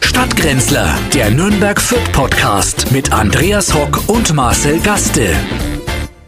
Stadtgrenzler, der Nürnberg Fürth Podcast mit Andreas Hock und Marcel Gaste.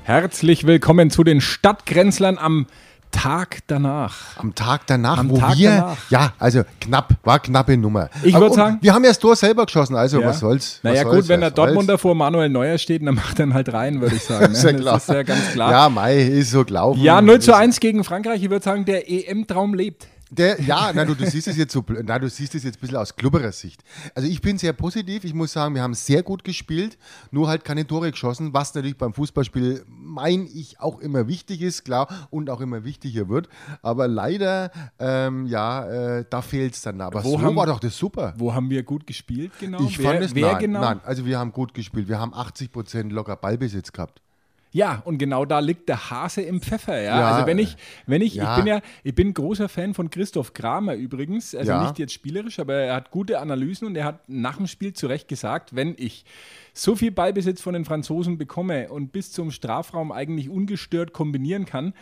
Herzlich willkommen zu den Stadtgrenzlern am Tag danach. Am Tag danach, Am wo Tag wir, danach. ja, also knapp, war knappe Nummer. Ich Aber- würd und sagen- wir haben ja das Tor selber geschossen, also Ja. was soll's. Naja, was gut, soll's, wenn der was soll's. Dortmunder vor Manuel Neuer steht, dann macht er ihn halt rein, würde ich sagen. Ist ja ne? klar. Das ist ja ganz klar. Ja, Mai ist so gelaufen. Ja, 0 zu Ist- 1 gegen Frankreich. Ich würde sagen, der EM-Traum lebt. Der, ja, na, du, du siehst es jetzt so, na, du siehst es jetzt ein bisschen aus klubberer Sicht. Also ich bin sehr positiv. Ich muss sagen, wir haben sehr gut gespielt, nur halt keine Tore geschossen, was natürlich beim Fußballspiel, meine ich, auch immer wichtig ist, klar, und auch immer wichtiger wird. Aber leider, ähm, ja, äh, da fehlt es dann. Aber Wo so haben- war doch das super. Wo haben wir gut gespielt genau? Ich wer, fand es, wer nein, genau? nein, also wir haben gut gespielt. Wir haben 80 Prozent locker Ballbesitz gehabt. Ja, und genau da liegt der Hase im Pfeffer. Ja? Ja, also wenn ich, wenn ich, ja. ich bin ja, ich bin großer Fan von Christoph Kramer übrigens. Also Ja. nicht jetzt spielerisch, aber er hat gute Analysen und er hat nach dem Spiel zu Recht gesagt, wenn ich so viel Ballbesitz von den Franzosen bekomme und bis zum Strafraum eigentlich ungestört kombinieren kann,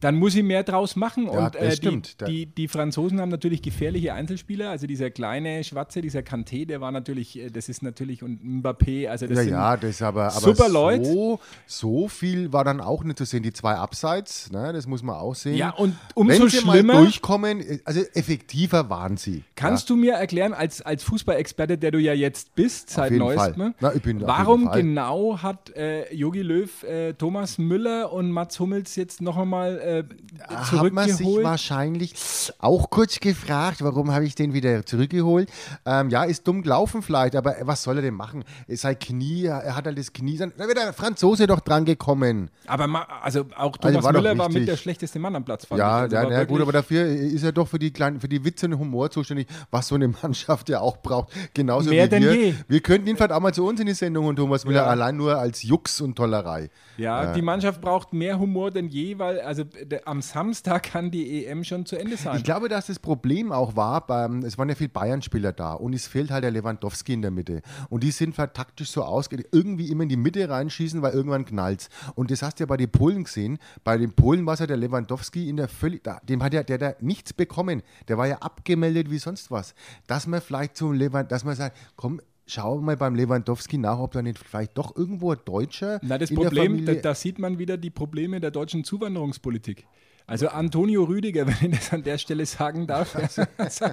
dann muss ich mehr draus machen. Ja, und das äh, die, stimmt. Die, die Franzosen haben natürlich gefährliche Einzelspieler. Also dieser kleine Schwarze, dieser Kanté, der war natürlich, äh, das ist natürlich, und Mbappé, also das Ja, sind ja, das aber, aber super Leute. So, so viel war dann auch nicht zu sehen. Die zwei Abseits, ne, das muss man auch sehen. Ja, und umso Wenn sie schlimmer- mal durchkommen, also effektiver waren sie. Kannst du mir erklären, als, als Fußballexperte, der du ja jetzt bist, seit neuestem, warum genau hat äh, Jogi Löw äh, Thomas Müller und Mats Hummels jetzt noch einmal äh, Hat man sich zurückgeholt? wahrscheinlich auch kurz gefragt, warum habe ich den wieder zurückgeholt? Ähm, ja, ist dumm gelaufen vielleicht, aber was soll er denn machen? Sein Knie, er hat halt das Knie, da wäre der Franzose doch dran gekommen. Aber ma, also auch Also Thomas war doch Müller war mit der schlechteste Mann am Platz. fand. Ja, Also ja, war ja gut, aber dafür ist er doch für die kleinen, für die Witze und Humor zuständig, was so eine Mannschaft ja auch braucht. Genauso Mehr wie denn wir. je. Wir könnten ihn vielleicht auch mal zu uns in die Sendung und Thomas Müller Ja. allein nur als Jux und Tollerei. Ja, die Mannschaft braucht mehr Humor denn je, weil also am Samstag kann die EM schon zu Ende sein. Ich glaube, dass das Problem auch war, beim, es waren ja viele Bayern-Spieler da und es fehlt halt der Lewandowski in der Mitte. Und die sind halt taktisch so ausgelegt, irgendwie immer in die Mitte reinschießen, weil irgendwann knallt Und das hast du ja bei den Polen gesehen. Bei den Polen war es ja der Lewandowski in der völlig, dem hat ja der da nichts bekommen. Der war ja abgemeldet wie sonst was. Dass man vielleicht zum Lewand, dass man sagt, komm, schau mal beim Lewandowski nach, ob da nicht vielleicht doch irgendwo ein Deutscher Na, das Problem, da, da sieht man wieder die Probleme der deutschen Zuwanderungspolitik. Also Antonio Rüdiger, wenn ich das an der Stelle sagen darf. Also,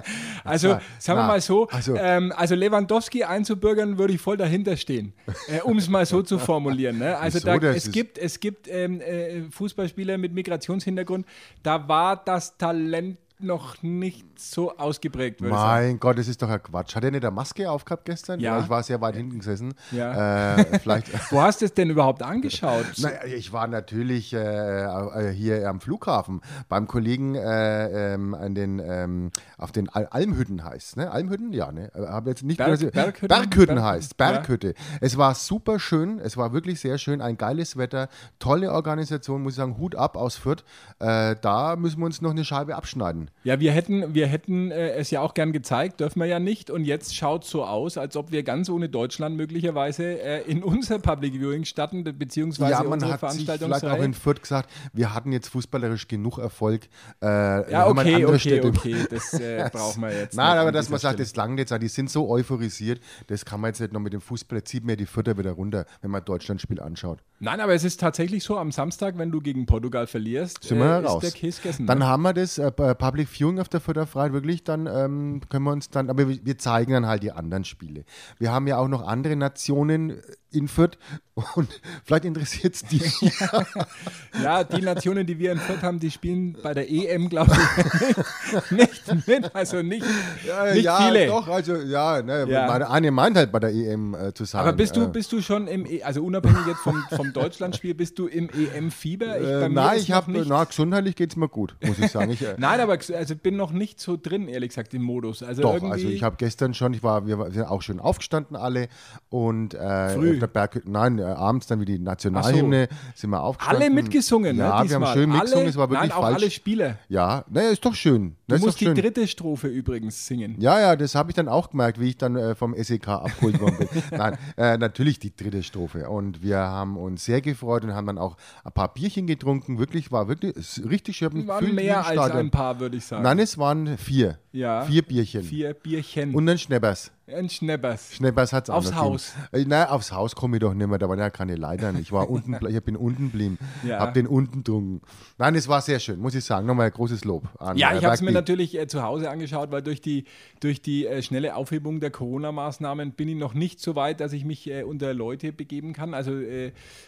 also sagen wir mal so, also- ähm, also Lewandowski einzubürgern, würde ich voll dahinter stehen, äh, um es mal so zu formulieren. Ne? Also da, es gibt, es gibt ähm, äh, Fußballspieler mit Migrationshintergrund, da war das Talent noch nicht so ausgeprägt, würde ich sagen. Mein Gott, das ist doch ein Quatsch. Hat er nicht eine Maske aufgehabt gestern? Ja. Ich war sehr weit hinten gesessen. Ja. Äh, vielleicht. Wo hast du es denn überhaupt angeschaut? Naja, ich war natürlich äh, äh, hier am Flughafen beim Kollegen äh, ähm, an den, ähm, auf den Al Almhütten heißt ne? Almhütten? Ja, ne? Habe jetzt nicht Berg- Berghütten? Berghütten Berg- heißt, ja. Berghütte. Es war super schön, es war wirklich sehr schön, ein geiles Wetter, tolle Organisation, muss ich sagen, Hut ab aus Fürth. Äh, da müssen wir uns noch eine Scheibe abschneiden. Ja, wir hätten, wir hätten äh, es ja auch gern gezeigt, dürfen wir ja nicht. Und jetzt schaut es so aus, als ob wir ganz ohne Deutschland möglicherweise äh, in unser Public Viewing statten, beziehungsweise ja, man hat sich vielleicht auch in Fürth gesagt, wir hatten jetzt fußballerisch genug Erfolg. Äh, Ja, okay, okay, Städte- okay, das äh, brauchen wir jetzt. Nein, aber dass man sagt, das langt jetzt, die sind so euphorisiert, das kann man jetzt nicht noch mit dem Fußball, jetzt zieht mir die Vierter wieder runter, wenn man Deutschlandspiel anschaut. Nein, aber es ist tatsächlich so, am Samstag, wenn du gegen Portugal verlierst, Sind wir äh, raus. der Käse gegessen. Dann ne? haben wir das äh, Public Viewing auf der Förderfreiheit wirklich, dann ähm, können wir uns dann, aber wir, wir zeigen dann halt die anderen Spiele. Wir haben ja auch noch andere Nationen in Fürth und vielleicht interessiert es die. Ja, die Nationen, die wir in Fürth haben, die spielen bei der EM, glaube ich, nicht mit. Also nicht, nicht ja, viele. doch, also ja, ne, Ja. Meine Anne meint halt bei der EM äh, zu sein. Aber bist du, bist du schon im, e also unabhängig jetzt vom, vom Deutschlandspiel, bist du im EM-Fieber? Äh, nein, ich habe, na, gesundheitlich geht es mir gut, muss ich sagen. Ich, äh, Nein, aber also bin noch nicht so drin, ehrlich gesagt, im Modus. Also Doch, irgendwie also ich habe gestern schon, ich war, wir, wir sind auch schön aufgestanden alle und äh, Früh, der Berg, nein, äh, abends dann wie die Nationalhymne sind wir aufgestanden. Alle mitgesungen, ja, ne? wir haben schön mitgesungen, es war wirklich nein, auch falsch. alle Spieler. Ja, naja, ist doch schön. Du Das musst die schön. dritte Strophe übrigens singen. Ja, ja, das habe ich dann auch gemerkt, wie ich dann äh, vom SEK abgeholt worden bin. Nein, äh, natürlich die dritte Strophe. Und wir haben uns sehr gefreut und haben dann auch ein paar Bierchen getrunken. Wirklich, war wirklich richtig schön. Waren mehr als ein paar, würde ich sagen. Nein, es waren vier. Ja. Vier Bierchen. Vier Bierchen. Und ein Schneppers. Ein Schneppers. Schneppers hat es auch Aufs noch Haus. Äh, Nein, aufs Haus komme ich doch nicht mehr. Da waren ja keine Leitern. Ich war unten, ich bin unten geblieben. Ja. Hab den unten getrunken. Nein, es war sehr schön, muss ich sagen. Nochmal ein großes Lob an Ja, äh, ich habe es mir natürlich äh, zu Hause angeschaut, weil durch die, durch die äh, schnelle Aufhebung der Corona-Maßnahmen bin ich noch nicht so weit, dass ich mich äh, unter Leute begeben kann. Also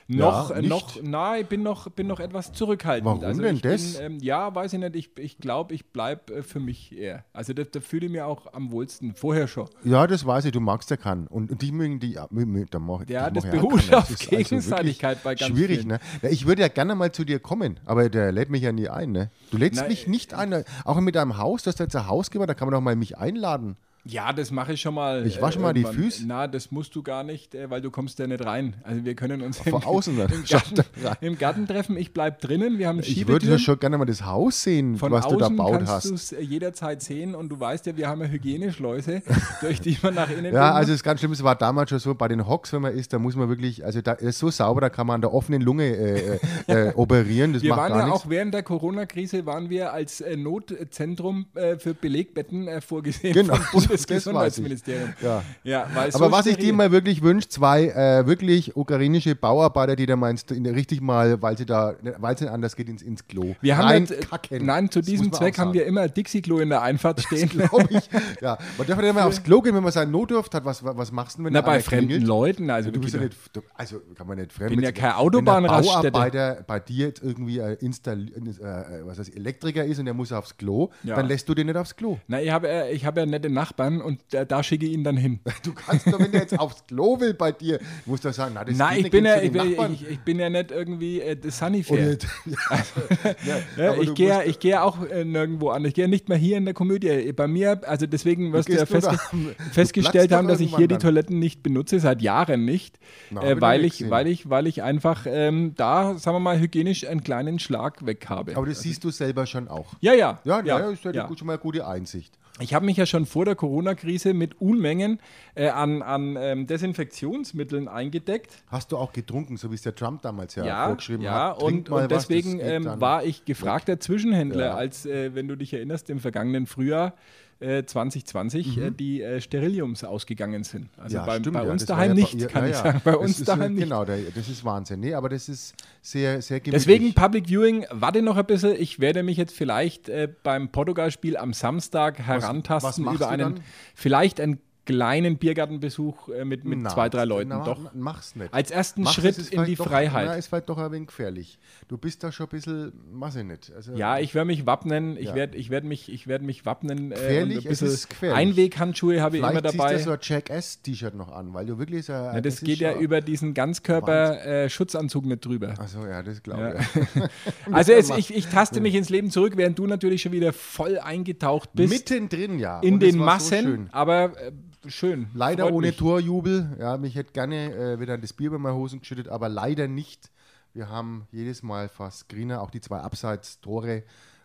noch, Ja, äh, nicht? noch, na, ich bin noch, bin noch etwas zurückhaltend. Warum also denn das? Bin, ähm, ja, weiß ich nicht. Ich, ich glaube, ich bleibe für mich eher. Also da, da fühle ich mich auch am wohlsten. Vorher schon. Ja, das weiß ich, du magst ja keinen. Und, und die mögen die, ja, da mach, Ja, das auch beruht. Das auf ist also Gegenseitigkeit bei wirklich ganz Schwierig, vielen. ne? Ja, ich würde ja gerne mal zu dir kommen, aber der lädt mich ja nie ein, ne? Du lädst Nein, mich nicht ein, auch mit deinem Haus, das ist jetzt ein Hausgeber, da kann man doch mal mich einladen. Ja, das mache ich schon mal. äh, Ich wasche mal die. Füße. Na, das musst du gar nicht, äh, weil du kommst ja nicht rein. Also wir können uns Von außen im, Garten, im Garten treffen. Ich bleib drinnen. Wir haben Ich würde ja schon gerne mal das Haus sehen, Von was außen du da baut kannst hast. du es äh, jederzeit sehen und du weißt ja, wir haben ja Hygieneschleuse, durch die man nach innen Ja, also das ganz schlimm, es war damals schon so, bei den Hocks, wenn man ist, da muss man wirklich, also da ist so sauber, da kann man an der offenen Lunge äh, äh, äh, operieren, das Wir macht waren gar ja nichts. auch während der Corona-Krise waren wir als äh, Notzentrum äh, für Belegbetten äh, vorgesehen Genau, das weiß ich. Bundesgesundheitsministerium. Ja. Ja, Aber so was ich dir mal wirklich wünsche, zwei äh, wirklich ukrainische Bauarbeiter, die da meinst, richtig mal, weil sie da, weil es nicht anders geht, ins, ins Klo. wir haben kacken. nein, zu diesem Zweck haben wir immer Dixie-Klo in der Einfahrt stehen. Glaub ich. Ja, man darf ja mal aufs Klo gehen, wenn man seinen Notdurft hat. Was, was machst du denn, wenn Na, bei fremden klingelt? Leuten, also Du bist ja nicht, du, also kann man nicht fremd. bin mit- ja Wenn Autobahnraststätte. der Bauarbeiter bei dir jetzt irgendwie äh, installi- äh, was heißt, Elektriker ist und der muss aufs Klo, Ja. dann lässt du den nicht aufs Klo. Na, ich habe äh, ich habe ja nette Nachbarn und äh, da schicke ich ihn dann hin. Du kannst doch, wenn der jetzt aufs Klo will bei dir, musst du sagen, na, das Nein, ich bin, nicht, ja, ich, ich, ich bin ja nicht irgendwie äh, das Sunnyfair. jetzt- ja, Ja, ich gehe ja- ich gehe ja auch äh, nirgendwo an. Ich gehe ja nicht mehr hier in der Komödie. Bei mir, also deswegen wirst du ja festge da- festgestellt haben, dass ich hier die. Toiletten nicht benutze, seit Jahren nicht, Na, äh, weil, ich, gesehen. weil, ich, weil ich einfach ähm, da, sagen wir mal, hygienisch einen kleinen Schlag weg habe. aber das siehst du selber schon auch. ja, ja. Ja, ja, ist ja, ja. Die, schon mal eine gute Einsicht. Ich habe mich ja schon vor der Corona-Krise mit Unmengen äh, an, an ähm, Desinfektionsmitteln eingedeckt. Hast du auch getrunken, so wie es der Trump damals ja, Ja, vorgeschrieben ja hat? Trink und, und was, deswegen geht ähm, war ich gefragter Zwischenhändler, Ja. als, äh, wenn du dich erinnerst, im vergangenen Frühjahr äh, 2020 äh, die äh, Steriliums ausgegangen sind. Also Mhm. ja, bei, stimmt, bei ja, uns war daheim ja nicht, ja, kann ich sagen. Bei uns ist, daheim nicht. Genau, das ist Wahnsinn. Nee, aber das ist sehr, sehr gemütlich. Deswegen Public Viewing, warte noch ein bisschen. Ich werde mich jetzt vielleicht äh, beim Portugal-Spiel am Samstag herantasten was machst über einen, dann? vielleicht einen kleinen Biergartenbesuch äh, mit, mit Na, zwei, drei Leuten. na, Doch. Mach's nicht. Als ersten Mach's, Schritt in die doch, Freiheit. Na, ist vielleicht doch ein wenig gefährlich. Du bist da schon ein bisschen, weiß ich nicht. Also, Ja, ich werde mich wappnen. Ich Ja. werde ich werd mich, ich werd mich wappnen. Äh, Gefährlich? ein Es ist gefährlich. Einweghandschuhe habe ich Vielleicht immer ziehst du dabei. so ein Jackass-T-Shirt noch an, weil du wirklich so. ja, das, geht ja über diesen Ganzkörper-Schutzanzug nicht drüber. Achso, ja, das glaube Ja. ich. Also es, ich, ich taste mich ins Leben zurück, während du natürlich schon wieder voll eingetaucht bist Mittendrin, ja. in den so Massen. schön. aber äh, schön. Leider Freut ohne mich. Torjubel. Ja, mich hätte gerne äh, wieder das Bier bei meinen Hosen geschüttet, aber leider nicht. Wir haben jedes Mal fast Greener, auch die zwei Abseits-Tore.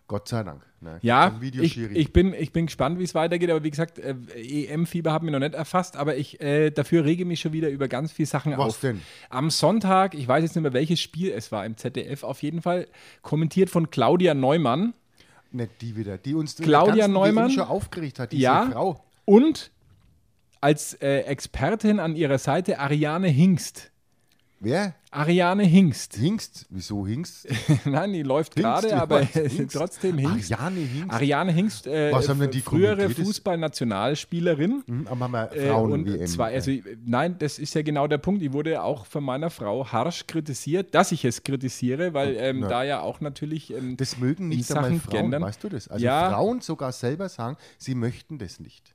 Gott sei Dank. Ne? Ja, ich, ich, bin, ich bin gespannt, wie es weitergeht, aber wie gesagt, äh, EM-Fieber hat mich noch nicht erfasst, aber ich äh, dafür rege mich schon wieder über ganz viele Sachen Was auf. denn? Am Sonntag, ich weiß jetzt nicht mehr, welches Spiel es war im ZDF, auf jeden Fall kommentiert von Claudia Neumann Nicht die wieder, die uns Claudia Neumann? Schon aufgeregt hat, diese Ja. Frau. und als äh, Expertin an ihrer Seite Ariane Hingst. Wer? Ariane Hingst. Hingst? Wieso Hingst? Nein, die läuft gerade, aber. Hingst. trotzdem Hingst. Ariane Hingst. Ariane Hingst, äh, Was haben denn die frühere Fußballnationalspielerin. Hm, aber haben wir Äh, Frauen und WM. Zwei, also, nein, das ist ja genau der Punkt. Ich wurde auch von meiner Frau harsch kritisiert, dass ich es kritisiere, weil ähm, Ja. da ja auch natürlich. Ähm, das mögen nicht in einmal Frauen, Gendern. weißt du das? Also Ja. Frauen sogar selber sagen, sie möchten das nicht.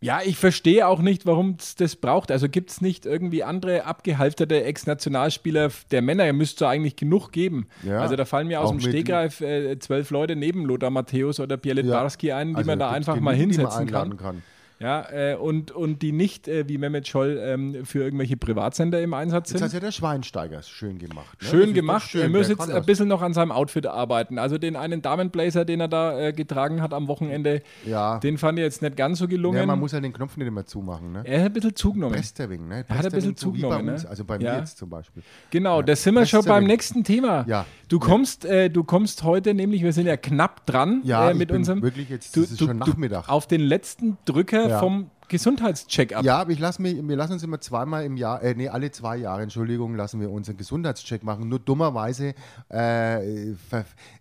Ja, ich verstehe auch nicht, warum es das braucht. Also gibt es nicht irgendwie andere abgehalfterte Ex-Nationalspieler der Männer? Ihr müsst es eigentlich genug geben. Ja. Also da fallen mir aus dem Stegreif äh, zwölf Leute neben Lothar Matthäus oder Pierre Litbarski ein, die Also man da einfach mal hinsetzen kann. kann. Ja, äh, und, und die nicht, äh, wie Mehmet Scholl, ähm, für irgendwelche Privatsender im Einsatz sind. hat ja der Schweinsteiger schön gemacht. Ne? Das Schön gemacht. schön. er muss jetzt ein das? bisschen noch an seinem Outfit arbeiten. Also den einen Damenblazer, den er da äh, getragen hat am Wochenende, Ja. den fand ich jetzt nicht ganz so gelungen. Ja, man muss ja den Knopf nicht immer zumachen. Ne? er hat ein bisschen zugenommen. Wing, ne? Er hat ein bisschen so wie bei zugenommen, uns, ne? Also bei Ja. mir jetzt zum Beispiel. Genau, da sind wir das schon ja beim nächsten Thema. Ja. Du kommst, äh, du kommst heute nämlich, wir sind ja knapp dran Ja, äh, ich mit bin unserem. wirklich jetzt- du, das ist du, schon du, Nachmittag. Auf den letzten Drücker Ja. vom Gesundheitscheck-up. Ja, aber ich lass mich, wir lassen uns immer zweimal im Jahr, äh, nee, alle zwei Jahre, Entschuldigung, lassen wir unseren Gesundheitscheck machen. Nur dummerweise, äh,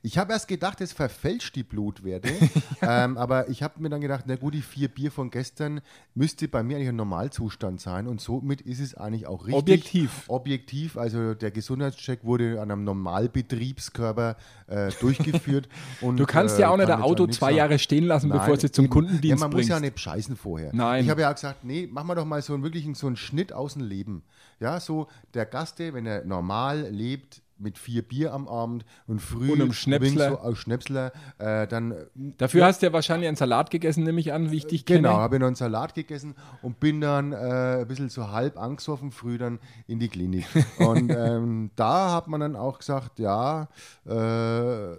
ich habe erst gedacht, es verfälscht die Blutwerte, ähm, aber ich habe mir dann gedacht, na gut, die vier Bier von gestern müsste bei mir eigentlich ein Normalzustand sein und somit ist es eigentlich auch richtig. Objektiv. Objektiv, also der Gesundheitscheck wurde an einem Normalbetriebskörper äh, durchgeführt. und, Du kannst äh, ja auch nicht ein jetzt Auto zwei. Jahre stehen lassen, bevor es jetzt zum eben. Kundendienst ja, man bringst. muss ja nicht bescheißen vorher. Nein. Ich habe ja gesagt, nee, machen wir doch mal so einen wirklichen so einen Schnitt aus dem Leben. Ja, so der Gaste, wenn er normal lebt, mit vier Bier am Abend und früh Und einem Schnäpsler. so aus Schnäpsler, äh, dann Dafür hast du ja wahrscheinlich einen Salat gegessen, nehme ich an, wie ich dich kenne. Genau, habe ich noch einen Salat gegessen und bin dann äh, ein bisschen so halb angesoffen, früh dann in die Klinik. Und ähm, da hat man dann auch gesagt, ja, äh,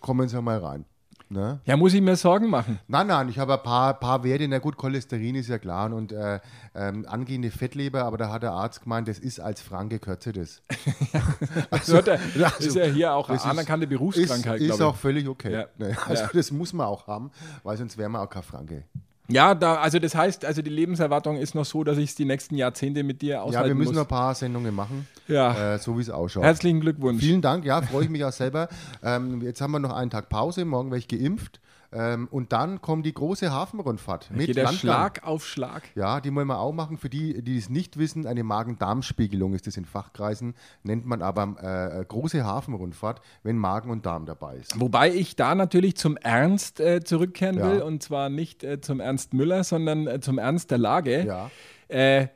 kommen Sie mal rein. Ne? Ja, muss ich mir Sorgen machen. Nein, nein, ich habe ein paar, paar Werte, na gut, Cholesterin ist ja klar und äh, ähm, angehende Fettleber, aber da hat der Arzt gemeint, das ist als Franke kürze das. Also, das also, ist ja hier auch eine ist- anerkannte Berufskrankheit, Ist, ist auch völlig okay. Ja. Ne? Also Ja. das muss man auch haben, weil sonst wäre man auch kein Franke. Ja, da, also das heißt, also die Lebenserwartung ist noch so, dass ich es die nächsten Jahrzehnte mit dir aushalten Ja, wir müssen muss. noch ein paar Sendungen machen, Ja. äh, so wie es ausschaut. Herzlichen Glückwunsch. Vielen Dank, ja, freue ich mich auch selber. Ähm, jetzt haben wir noch einen Tag Pause, morgen werde ich geimpft. Ähm, und dann kommt die große Hafenrundfahrt mit Geht der Landgang. Schlag auf Schlag. Ja, die wollen wir auch machen. Für die, die es nicht wissen, eine Magen-Darm-Spiegelung ist das in Fachkreisen, nennt man aber äh, große Hafenrundfahrt, wenn Magen und Darm dabei ist. Wobei ich da natürlich zum Ernst äh, zurückkehren Ja. will und zwar nicht äh, zum Ernst Müller, sondern äh, zum Ernst der Lage. Ja. Äh,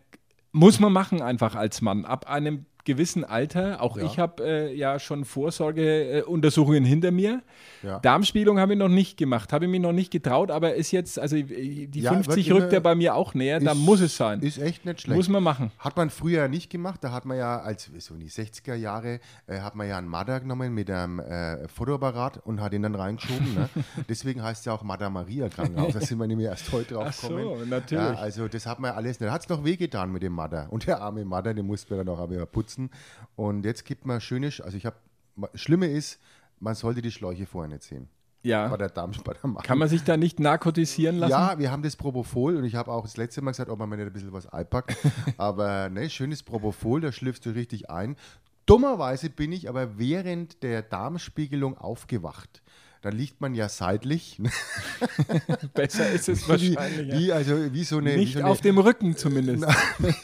muss man machen einfach als Mann. Ab einem gewissen Alter, auch ich habe äh, ja schon Vorsorgeuntersuchungen hinter mir. Ja. Darmspiegelung habe ich noch nicht gemacht, habe ich mich noch nicht getraut, aber ist jetzt, also äh, die Ja, 50 wird rückt ja bei mir auch näher, da Ist- muss es sein. Ist echt nicht schlecht. Muss man machen. Hat man früher nicht gemacht, da hat man ja, als so in die 60er Jahre, äh, hat man ja einen Madda genommen mit einem äh, Fotoapparat und hat ihn dann reingeschoben. ne? Deswegen heißt es ja auch Madda Maria Krankenhaus. Da sind wir nämlich erst heute drauf Ach so, gekommen. natürlich. Ja, also das hat man alles nicht. Da hat es noch wehgetan mit dem Madda. Und der arme Madda, den mussten wir dann auch wieder putzen. Und jetzt gibt man schöne, Sch- also ich habe, Schlimme ist, man sollte die Schläuche vorher nicht sehen. Ja. bei der Magen. Kann man sich da nicht narkotisieren lassen? Ja, wir haben das Propofol und ich habe auch das letzte Mal gesagt, ob man mir nicht ein bisschen was einpackt. aber ne, schönes Propofol, da schlüpfst du richtig ein. Dummerweise bin ich aber während der Darmspiegelung aufgewacht. Da liegt man ja seitlich. Besser ist es wie, wahrscheinlich. ja. wie, also, wie so eine. wie Nicht so eine auf dem Rücken zumindest.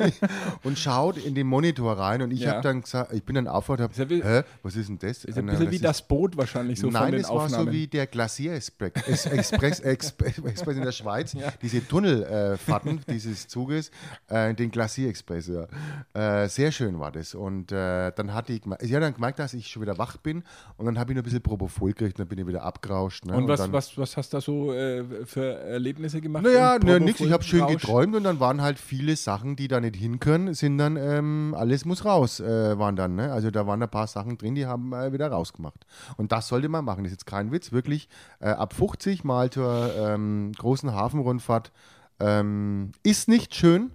und schaut in den Monitor rein und ich Ja. habe dann gesagt, ich bin dann aufgewacht und ja wie- habe, hä, was ist denn das? Ist ein Und, äh, bisschen wie ist- das Boot wahrscheinlich so von Nein, den es war Aufnahmen. so wie der Glacier Express, es- Express, Express, in der Schweiz, diese Tunnelfahrten dieses Zuges, äh, den Glacier Express. Ja. Äh, sehr schön war das. Und äh, dann hatte ich, ich habe dann gemerkt, dass ich schon wieder wach bin und dann habe ich noch ein bisschen Propofol gekriegt, dann bin ich wieder abgerauscht. Ne? und was, dann, was, was hast du da so äh, für Erlebnisse gemacht? Naja, im ne, nix. Ich habe schön Propofol-Rausch? geträumt und dann waren halt viele Sachen, die da nicht hin können, sind dann ähm, alles muss raus, äh, waren dann. Ne? Also da waren ein paar Sachen drin, die haben äh, wieder rausgemacht. Und das sollte man machen. Das ist jetzt kein Witz, wirklich. Äh, ab 50 mal zur ähm, großen Hafenrundfahrt ähm, ist nicht schön.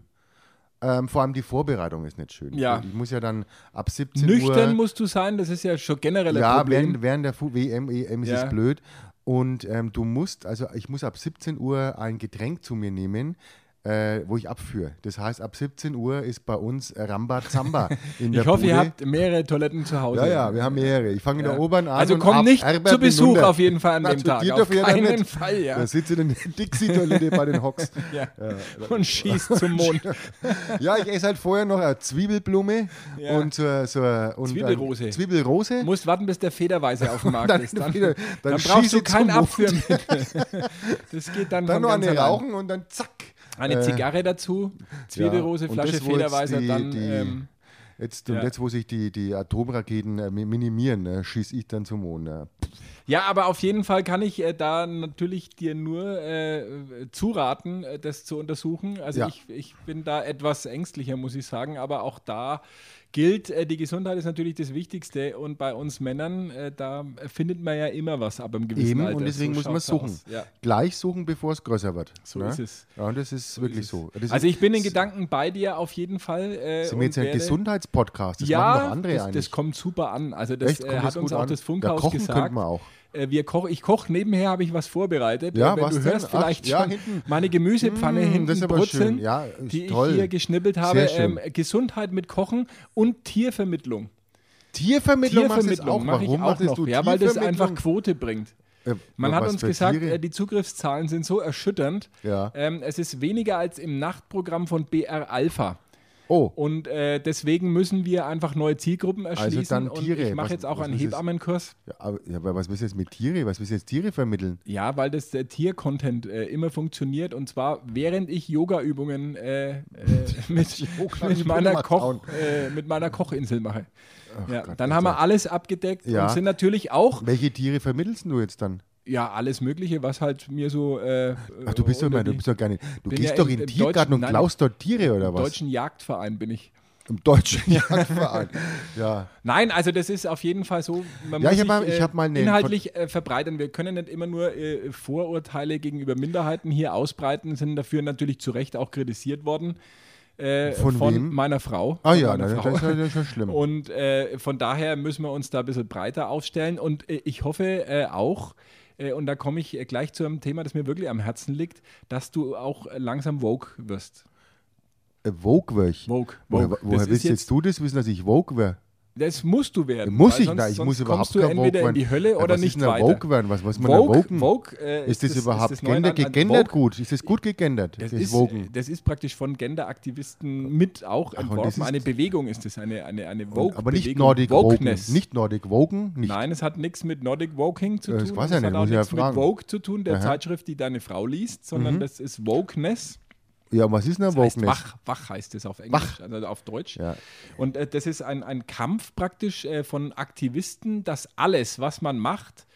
Ähm, vor allem die Vorbereitung ist nicht schön. Ja. Ich muss ja dann ab 17 Nüchtern Uhr. musst du sein, das ist ja schon generell ein Ja, Problem. während, während der Fu- WM, EM ist Ja. es blöd. Und ähm, du musst, also ich muss ab 17 Uhr ein Getränk zu mir nehmen, äh, wo ich abführe. Das heißt, ab 17 Uhr ist bei uns Ramba Zamba in der ich hoffe, ihr Bude. habt mehrere Toiletten zu Hause. Ja, ja, wir haben mehrere. Ich fange in der Ja. oberen an. Also komm nicht zu Besuch hinunter. auf jeden Fall an Na, dem Tag. Auf keinen nicht. Fall, ja. Da sitzt in der Dixie-Toilette bei den Hocks. ja. Und schießt zum Mond. Ja, ich esse halt vorher noch eine Zwiebelblume Ja. und so, so und Zwiebelrose. Zwiebelrose. Du musst warten, bis der Federweise auf dem Markt Dann ist. Dann, dann, dann brauchst du kein. Abführmittel. Das geht dann, dann noch eine allein. rauchen und dann zack. Eine Äh, Zigarre dazu, Zwiebelrose, und Flasche Federweiser, die- dann. die- ähm, Jetzt, und Ja. jetzt, wo sich die, die Atomraketen äh, mi- minimieren, ne, schieße ich dann zum Mond. Ne. ja, aber auf jeden Fall kann ich äh, da natürlich dir nur äh, zuraten, äh, das zu untersuchen. Also Ja. ich, ich bin da etwas ängstlicher, muss ich sagen, aber auch da gilt, äh, die Gesundheit ist natürlich das Wichtigste und bei uns Männern, äh, da findet man ja immer was ab einem gewissen Eben, Alter. und deswegen So muss man suchen. Ja. Gleich suchen, bevor es größer wird. So ne? ist es. Ja, und das ist wirklich ist so. Das Also ich bin in Gedanken bei dir auf jeden Fall. Äh, sind wir jetzt ein Gesundheitspodcast? Das ja, machen doch andere das, eigentlich. das kommt super an. Also das Echt? äh, Kommt hat das uns auch an? das Ja, Funkhaus kochen gesagt. könnten wir auch. Äh, wir koch, ich koche nebenher, habe ich was vorbereitet. Ja, Wenn was du denn? hörst Ach, vielleicht ja, schon hinten. meine Gemüsepfanne Mm, hinten das ist aber brutzeln. Ja, die toll. ich hier geschnippelt habe. Ähm, Gesundheit mit Kochen und Tiervermittlung. Tiervermittlung, Tiervermittlung mache ich Warum auch noch. Ja, weil das einfach Quote bringt. Äh, Man hat uns gesagt, äh, die Zugriffszahlen sind so erschütternd. Ja. Ähm, es ist weniger als im Nachtprogramm von BR Alpha. Oh, Und äh, deswegen müssen wir einfach neue Zielgruppen erschließen. Also dann und Tiere. ich mache jetzt auch einen? Hebammenkurs. ja, aber, ja, aber was willst du jetzt mit Tiere? Was willst du jetzt Tiere vermitteln? Ja, weil das der Tiercontent äh, immer funktioniert und zwar während ich Yoga-Übungen äh, äh, mit, Yoga mit, meiner Koch, äh, mit meiner Kochinsel mache. ja, Gott, dann haben wir alles abgedeckt Ja. und sind natürlich auch Welche Tiere vermittelst du jetzt dann? Ja alles Mögliche, was halt mir so. Äh, Ach, du bist doch immer, du bist doch gar nicht. Du gehst ja doch im- in den im Tiergarten und nein, klaust dort Tiere oder Im was? Deutschen Jagdverein bin ich. Im deutschen Jagdverein. ja. Nein, also das ist auf jeden Fall so. Man Ja, muss ich hab mal- sich, ich hab mal eine- inhaltlich äh, verbreitern. Wir können nicht immer nur äh, Vorurteile gegenüber Minderheiten hier ausbreiten, sind dafür natürlich zu Recht auch kritisiert worden. Äh, Von wem? meiner Frau. Ah Von ja, das, Frau. das, ist ja- das ist ja schlimm. Und äh, von daher müssen wir uns da ein bisschen breiter aufstellen. Und äh, ich hoffe äh, auch, äh, und da komme ich äh, gleich zu einem Thema, das mir wirklich am Herzen liegt, dass du auch äh, langsam woke wirst. Äh, Vogue wär Vogue. Woher, Vogue. woher Das willst ist jetzt du das wissen, dass ich Vogue wäre? Das musst du werden. Muss ich? sonst, Nein, ich sonst muss überhaupt kein Vogue in werden. die Hölle Ja, oder was nicht ist weiter. Vogue werden? Was muss man Vogue, vogen? Vogue äh, Ist das, überhaupt das neue gender, gegendert Vogue, gut? Ist das gut gegendert? Das das ist, Vogen. das ist praktisch von Genderaktivisten mit auch das entworfen. ist- eine Bewegung ist das, eine, eine, eine Vogue. Aber nicht Bewegung. Nordic. Wokeness. Nicht Nordic Woken. Nicht. Nein, es hat nichts mit Nordic Woking zu Ja, tun. das weiß ich es nicht, hat auch ich ja nichts mit. Vogue zu tun, der Aha. Mhm. Zeitschrift, die deine Frau liest, sondern das ist Wokeness. Ja, was ist denn heißt Wokeness? wach, wach heißt es auf Englisch, also auf Deutsch. Ja. Und äh, das ist ein, ein Kampf praktisch äh, von Aktivisten, dass alles, was man macht,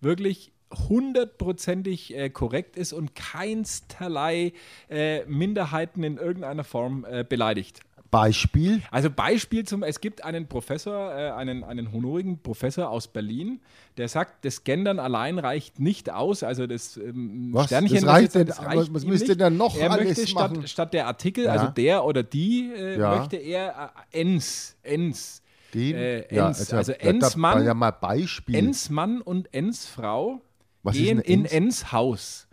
wirklich hundertprozentig äh, korrekt ist und keinsterlei äh, Minderheiten in irgendeiner Form äh, beleidigt. Beispiel. Also Beispiel zum, es gibt einen Professor, äh, einen, einen honorigen Professor aus Berlin, der sagt, das Gendern allein reicht nicht aus, also das ähm, Was? Sternchen, Das reicht nicht, das reicht was müsste denn noch er alles möchte statt, machen? statt der Artikel, Ja. also der oder die, äh, Ja. möchte er äh, ens, ens, Den, Äh, Ens, ja, also da- Ensmann- Ja, mal Beispiel. ens Mann und ens Frau Was gehen in Ens? ens Haus.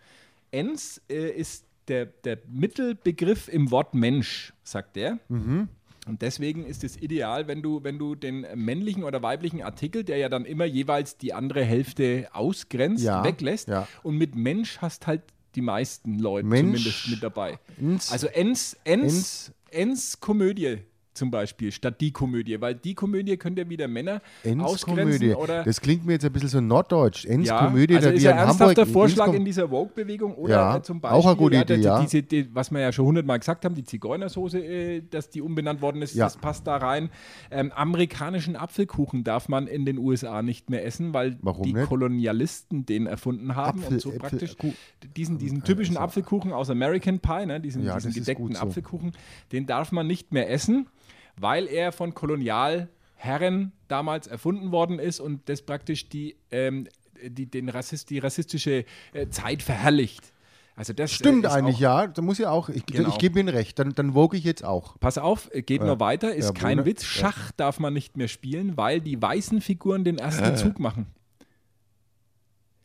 Ens äh, ist der, der Mittelbegriff im Wort Mensch, sagt er. Mhm. Und deswegen ist es ideal, wenn du, wenn du den männlichen oder weiblichen Artikel, der ja dann immer jeweils die andere Hälfte ausgrenzt, Ja, weglässt. ja. Und mit Mensch hast halt die meisten Leute Mensch, zumindest mit dabei. Ens. Also ens, ens, Ens. ens Komödie zum Beispiel, statt die Komödie. Weil die Komödie könnt ihr wieder Männer ausgrenzen oder Das klingt mir jetzt ein bisschen so norddeutsch. ja, Ens-Komödie, also da ist ja ernsthafter Hamburg. Vorschlag in dieser Vogue-Bewegung oder Ja, zum auch Beispiel, eine gute ja, Idee, ja. Diese, die, was wir ja schon hundertmal gesagt haben, die Zigeunersoße, äh, dass die umbenannt worden ist, Ja. das passt da rein. Ähm, amerikanischen Apfelkuchen darf man in den USA nicht mehr essen, weil Warum die nicht? Kolonialisten den erfunden haben Apfel- und so Äpfel- praktisch Kuh- diesen, diesen typischen also- Apfelkuchen aus American Pie, ne, diesen, Ja, diesen gedeckten so. Apfelkuchen, den darf man nicht mehr essen, weil er von Kolonialherren damals erfunden worden ist und das praktisch die, ähm, die, den Rassist, die rassistische äh, Zeit verherrlicht. Also das Stimmt äh, ist eigentlich, auch, ja. Da muss ja auch. Ich, Genau. ich gebe Ihnen recht. Dann, dann woge ich jetzt auch. Pass auf, geht noch weiter, ist Ja, kein. Witz. Schach darf man nicht mehr spielen, weil die weißen Figuren den ersten Zug machen.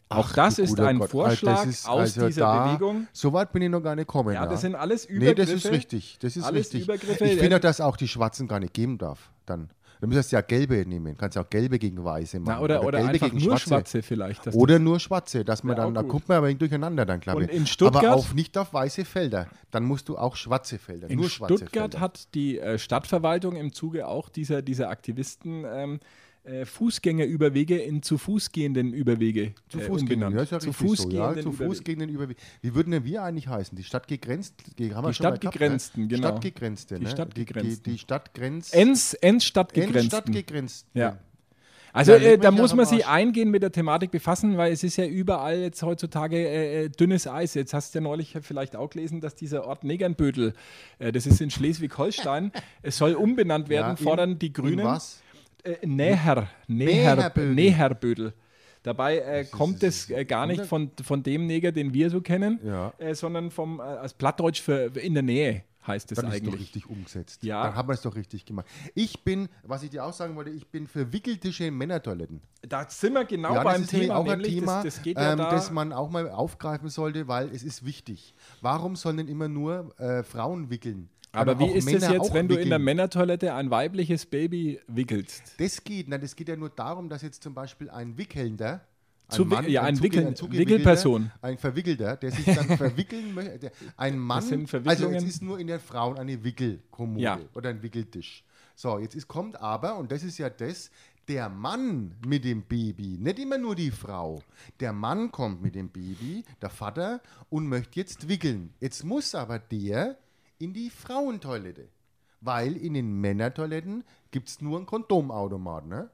Auch Ach, das ist ein Gott. Vorschlag Das ist aus also dieser da, Bewegung. So weit bin ich noch gar nicht gekommen. Ja, das sind alles Nee, Übergriffe. das ist richtig. Das ist Alles richtig. Übergriffe. Ich finde, dass auch die Schwarzen gar nicht geben darf. Dann, dann müsstest du ja Gelbe nehmen. Kannst ja auch Gelbe gegen Weiße machen. Na, oder, oder Gelbe einfach gegen nur Schwarze. Schwarze vielleicht. dass Oder nur Schwarze, dass man Ja, dann, da gut. kommt man aber durcheinander dann, glaube Und ich. in Stuttgart- aber auch nicht auf weiße Felder. Dann musst du auch schwarze Felder, In nur schwarze Stuttgart Felder. hat die äh, Stadtverwaltung im Zuge auch dieser, dieser Aktivisten ähm, äh, Fußgängerüberwege in zu Fuß gehenden Überwege zu äh, Fuß umbenannt. gehen, ja, ja zu Fuß so, ja, gehenden zu Fuß Überwege. gegen den Überweg. Wie würden denn wir eigentlich heißen? Die Stadtgegrenzt, die haben wir Die schon mal gehabt, Stadtgegrenzten, ne? genau. Stadtgegrenzte, Die ne? Stadtgegrenzten. Die, die, die Stadtgrenz. Ens, Ens Stadtgegrenzten. Stadtgegrenzten. Ja. Also Ja, äh, da muss man sich Arsch. eingehend mit der Thematik befassen, weil es ist ja überall jetzt heutzutage äh, äh, dünnes Eis. Jetzt hast du ja neulich vielleicht auch gelesen, dass dieser Ort Negernbödel, äh, das ist in Schleswig-Holstein, es soll umbenannt werden, Ja, in- fordern die Grünen. was? Äh, Näher, Näher, Näherbödel. Dabei äh, kommt es äh, gar nicht von, von dem Neger, den wir so kennen, Ja. äh, sondern vom, äh, als Plattdeutsch für in der Nähe heißt es Dann ist doch eigentlich. richtig umgesetzt. Ja. Dann haben wir es doch richtig gemacht. Ich bin, was ich dir auch sagen wollte, ich bin für Wickeltische in Männertoiletten. Da sind wir genau ja, beim das ist nämlich Thema, auch ein Thema, das, das geht ja ähm, da, das man auch mal aufgreifen sollte, weil es ist wichtig. Warum sollen denn immer nur äh, Frauen wickeln? Aber wie ist es jetzt, wenn du in der? Männertoilette ein weibliches Baby wickelst? Das geht, nein, das geht ja nur darum, dass jetzt zum Beispiel ein Wickelnder, Zu wi- ja, ein zugewickelter- Wickelperson. ein Verwickelter, der sich dann verwickeln möchte, der- ein Mann, also jetzt ist nur in den Frauen eine Wickelkommode Ja. oder ein Wickeltisch. So, jetzt ist, kommt aber, und das ist ja das, der Mann mit dem Baby, nicht immer nur die Frau. Der Mann kommt mit dem Baby, der Vater, und möchte jetzt wickeln. Jetzt muss aber der in die Frauentoilette. Weil in den Männertoiletten gibt es nur einen Kondomautomat. Ne?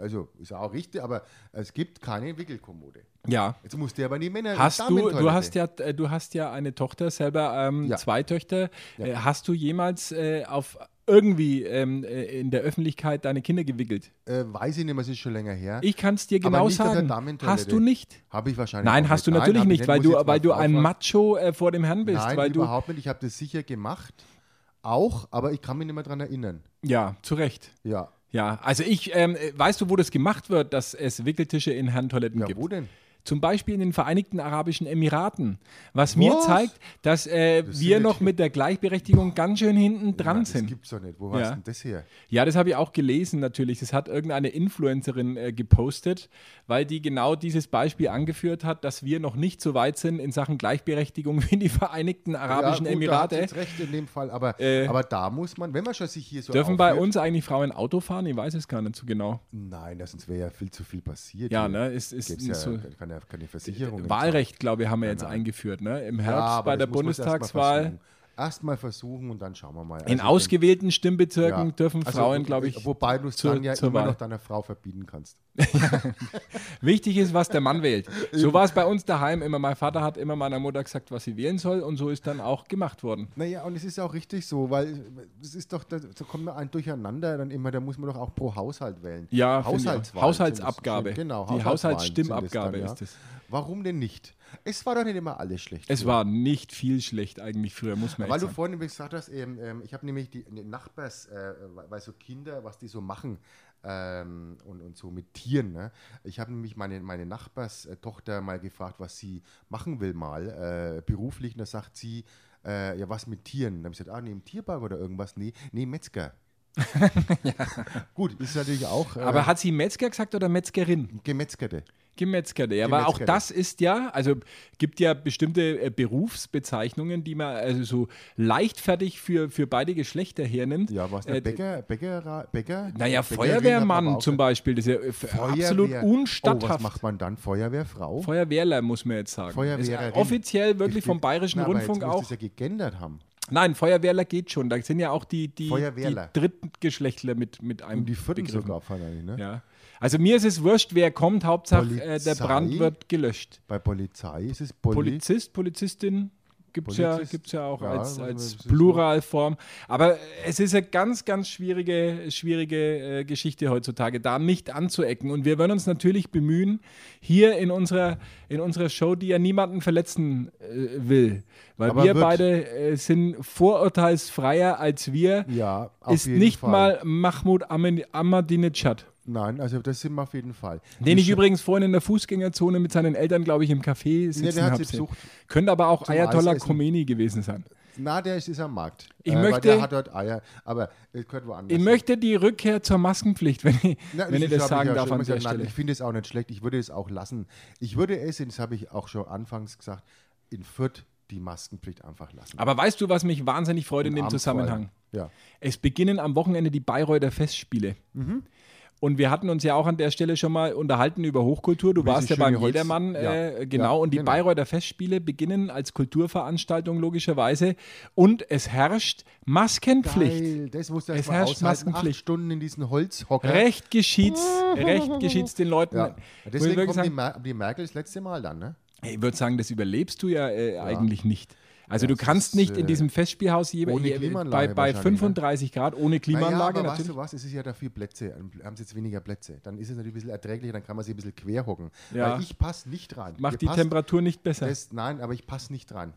Also ist auch richtig, aber es gibt keine Wickelkommode. Ja. Jetzt muss der aber in die Männer Hast du, du hast ja, äh, du hast ja eine Tochter selber, ähm, Ja. zwei Töchter. Äh, hast du jemals äh, auf irgendwie ähm, äh, in der Öffentlichkeit deine Kinder gewickelt? Äh, weiß ich nicht mehr, es ist schon länger her. Ich kann es dir genau sagen. Hast du nicht? Habe ich wahrscheinlich Nein, hast du nicht. natürlich hab ich nicht, weil du, weil du ein. Macho äh, vor dem Herrn bist. Nein, weil du, überhaupt nicht. Ich habe das sicher gemacht. Auch, aber ich kann mich nicht mehr daran erinnern. Ja, zu Recht. Ja. Ja, also ich, ähm, äh, weißt du, wo das gemacht wird, dass es Wickeltische in Herrentoiletten Ja, gibt? wo denn? Zum Beispiel in den Vereinigten Arabischen Emiraten. Was mir Was? zeigt, dass äh, Das wir noch ja- mit der Gleichberechtigung ganz schön hinten dran Nein, sind. Das gibt's doch nicht. Wo war Ja. denn das her? Ja, das habe ich auch gelesen natürlich. Das hat irgendeine Influencerin äh, gepostet, weil die genau dieses Beispiel angeführt hat, dass wir noch nicht so weit sind in Sachen Gleichberechtigung wie die Vereinigten Arabischen ja, gut, Da Emirate. hat jetzt recht in dem Fall, aber, Äh, aber da muss man, wenn man schon sich hier so Dürfen bei aufführt- uns eigentlich Frauen Auto fahren? Ich weiß es gar nicht so genau. Nein, das sonst wäre ja viel zu viel passiert. Ja, ne, es ist nicht ja so. Keine, keine Versicherung. Wahlrecht, glaube ich, haben wir jetzt eingeführt. Ne? Im Ja, Herbst aber bei der Bundestagswahl. Versuchen. Erst mal versuchen und dann schauen wir mal. In Also, ausgewählten Stimmbezirken ja. dürfen Also, Frauen, glaube ich, Wobei du es dann ja immer Wahl. noch deiner Frau verbieten kannst. Wichtig ist, was der Mann wählt. So war es bei uns daheim immer. Mein Vater hat immer meiner Mutter gesagt, was sie wählen soll und so ist dann auch gemacht worden. Naja, und es ist ja auch richtig so, weil es ist doch, da so kommt man ein Durcheinander dann immer, da muss man doch auch pro Haushalt wählen. Ja, Haushaltsabgabe. Genau, Die Haushaltsstimmabgabe sind ist es. Warum denn nicht? Es war doch nicht immer alles schlecht. Es früher. war nicht viel schlecht eigentlich früher, muss man Weil du sagen. vorhin gesagt hast, ähm, ähm, ich habe nämlich die, die Nachbars, äh, weil so Kinder, was die so machen ähm, und, und so mit Tieren. Ne? Ich habe nämlich meine, meine Nachbarstochter mal gefragt, was sie machen will mal, äh, beruflich. Und da sagt sie, äh, ja, was mit Tieren? Dann habe ich gesagt, ah, nee, im Tierpark oder irgendwas. Nee, nee Metzger. Gut, ist natürlich auch äh, Aber hat sie Metzger gesagt oder Metzgerin? Gemetzgerte. Gemetzgerte. Ja, aber auch das ist ja, also gibt ja bestimmte äh, Berufsbezeichnungen, die man also so leichtfertig für, für beide Geschlechter hernimmt. Ja, was Äh, der Bäcker, Bäcker, Bäcker? Naja, Feuerwehrmann aber zum Beispiel, das ist ja äh, absolut Feuerwehr- Oh, was unstatthaft. macht man dann? Feuerwehrfrau? Feuerwehrler, muss man jetzt sagen. Feuerwehrerin. Ist offiziell wirklich Ich vom Bayerischen Na, aber Rundfunk jetzt musst auch. du's ja gegendert haben. Nein, Feuerwehrler geht schon. Da sind ja auch die, die, die. Drittgeschlechtler mit, mit einem Und die vierten Begriffen. sogar wahrscheinlich, ne? Ja. Also mir ist es wurscht, wer kommt, Hauptsache äh, der Polizei? Brand wird gelöscht. Bei Polizei ist es Poli Polizist, Polizistin gibt es ja, gibt's ja auch ja, als, was als Pluralform. Aber es ist eine ganz, ganz schwierige, schwierige äh, Geschichte heutzutage, da nicht anzuecken. Und wir werden uns natürlich bemühen, hier in unserer, in unserer Show, die ja niemanden verletzen äh, will, weil Aber wir beide äh, sind vorurteilsfreier als wir, Ja, ist nicht Fall. mal Mahmoud Ahmadinejad. Nein, also das sind wir auf jeden Fall. Den ich Sch- übrigens vorhin in der Fußgängerzone mit seinen Eltern, glaube ich, im Café sitzen der hat hab sie sehen. besucht. Könnte aber auch Ayatollah. Khomeini gewesen sein. Na, der ist, ist am Markt. Ich Weil möchte- der hat dort Eier, aber es gehört woanders. Ich hin. möchte die Rückkehr zur Maskenpflicht, wenn ich, Na, wenn ich das sagen ja darf an der Stelle. Nein, ich finde es auch nicht schlecht. Ich würde es auch lassen. Ich würde es, das habe ich auch schon anfangs gesagt, in Fürth die Maskenpflicht einfach lassen. Aber weißt du, was mich wahnsinnig freut in dem Abend vor Zusammenhang? Ja. Es beginnen am Wochenende die Bayreuther Festspiele. Mhm. Und wir hatten uns ja auch an der Stelle schon mal unterhalten über Hochkultur. Du warst ja beim Jedermann, Ja. äh, genau. Ja, und die genau. Bayreuther Festspiele beginnen als Kulturveranstaltung logischerweise. Und es herrscht Maskenpflicht. Geil, das musst du Es mal herrscht aushalten. Acht Maskenpflicht. Stunden in diesen Holzhocker. Recht geschieht's, recht geschieht's den Leuten. Ja. Deswegen kommt die, Mer die Merkel das letzte Mal dann, ne? ich würde sagen, das überlebst du ja, äh, eigentlich nicht. Also du das kannst ist, nicht in äh, diesem Festspielhaus je, bei, bei wahrscheinlich, ne? 35 Grad ohne Naja, Klimaanlage aber weißt natürlich. du was, es ist ja dafür Plätze, haben sie jetzt weniger Plätze. Dann ist es natürlich ein bisschen erträglicher, dann kann man sich ein bisschen quer hocken. Ja. Weil ich passe nicht rein. Macht die passt- Temperatur nicht besser. Das, nein, aber ich passe nicht rein.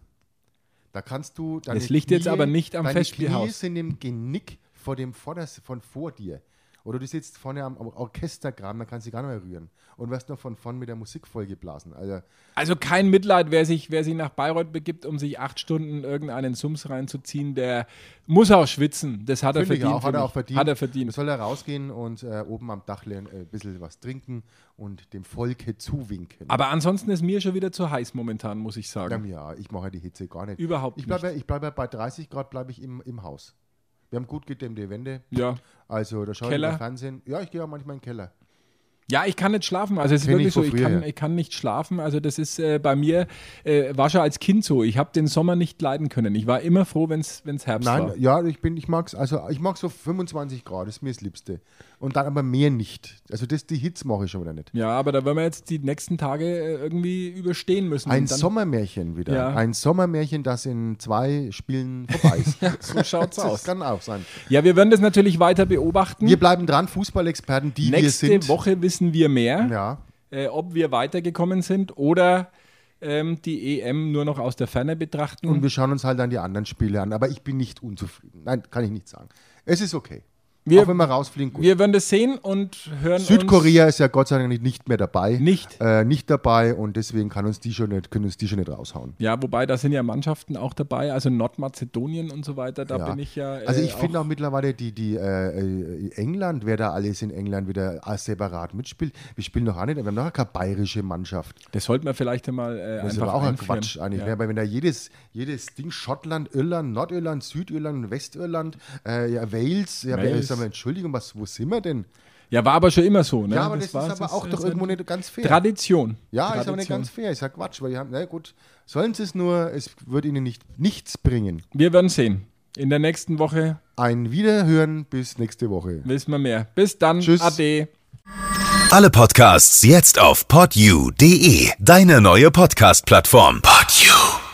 Da kannst du. Das liegt jetzt aber nicht am deine Festspielhaus. Knie sind im Genick vor dem Vorders, von vor dir. Oder du sitzt vorne am Orchestergraben, dann kannst du dich gar nicht mehr rühren. Und wirst noch von vorn mit der Musik vollgeblasen. Also, Also kein Mitleid, wer sich, wer sich nach Bayreuth begibt, um sich acht Stunden irgendeinen Sums reinzuziehen, der muss auch schwitzen. Das hat er verdient. auch, hat er auch verdient. Hat er verdient. soll er rausgehen und äh, oben am Dach äh, ein bisschen was trinken und dem Volke zuwinken. Aber ansonsten ist mir schon wieder zu heiß momentan, muss ich sagen. ja, ich mache die Hitze gar nicht. Überhaupt ich bleibe, ich bleibe bei 30 Grad bleibe ich im, im Haus. Wir haben gut gedämmte Wände. Ja. Also da schaue ich Keller? mal Fernsehen. Ja, ich gehe auch manchmal in den Keller. Ja, ich kann nicht schlafen. Also es ist wirklich ich so, ich kann, ich kann nicht schlafen. Also das ist äh, bei mir, äh, war schon als Kind so. Ich habe den Sommer nicht leiden können. Ich war immer froh, wenn es Herbst Nein, war. ja, ich bin, ich mag's, also ich mag so 25 Grad, das ist mir das Liebste. Und dann aber mehr nicht. Also das, die Hitze mache ich schon wieder nicht. Ja, aber da werden wir jetzt die nächsten Tage äh, irgendwie überstehen müssen. Ein Sommermärchen wieder. Ja. Ein Sommermärchen, das in zwei Spielen vorbei ist. So schaut's das aus. kann auch sein. Ja, wir werden das natürlich weiter beobachten. Wir bleiben dran, Fußballexperten, die Nächste wir sind. Woche wissen wir mehr, Ja. äh, ob wir weitergekommen sind oder ähm, die EM nur noch aus der Ferne betrachten. Und wir schauen uns halt dann die anderen Spiele an. Aber ich bin nicht unzufrieden. Nein, kann ich nicht sagen. Es ist okay. Wir- Auch wenn wir rausfliegen, gut. wir werden das sehen und hören Südkorea ist ja Gott sei Dank nicht mehr dabei. Nicht. Äh, nicht dabei und deswegen kann uns die schon nicht, können uns die schon nicht raushauen. Ja, wobei da sind ja Mannschaften auch dabei, also Nordmazedonien und so weiter. Da Ja. bin ich ja. Also äh, ich finde auch mittlerweile die, die äh, äh, England, wer da alles in England wieder äh, separat mitspielt. Wir spielen noch auch nicht, wir haben noch keine bayerische Mannschaft. Das sollte man vielleicht einmal äh, Das ist aber auch ein. Quatsch eigentlich. Ja. Ne? Weil wenn da jedes, jedes Ding, Schottland, Irland, Nordirland, Südirland, Westirland, äh, ja, Wales, ja, Wales. Aber Entschuldigung, was, wo sind wir denn? ja, war aber schon immer so. Ne? Ja, aber das, war- ist aber auch ist doch irgendwo nicht ganz fair. Tradition. ja, Tradition. ist aber nicht ganz fair. Ich sag Quatsch, weil die haben, na gut, sollen sie es nur, es wird ihnen nicht, nichts bringen. Wir werden sehen. In der nächsten Woche Ein Wiederhören bis nächste Woche. wissen wir mehr. Bis dann. Tschüss. Ade. Alle Podcasts jetzt auf podyou.de, deine neue Podcast-Plattform. Podyou.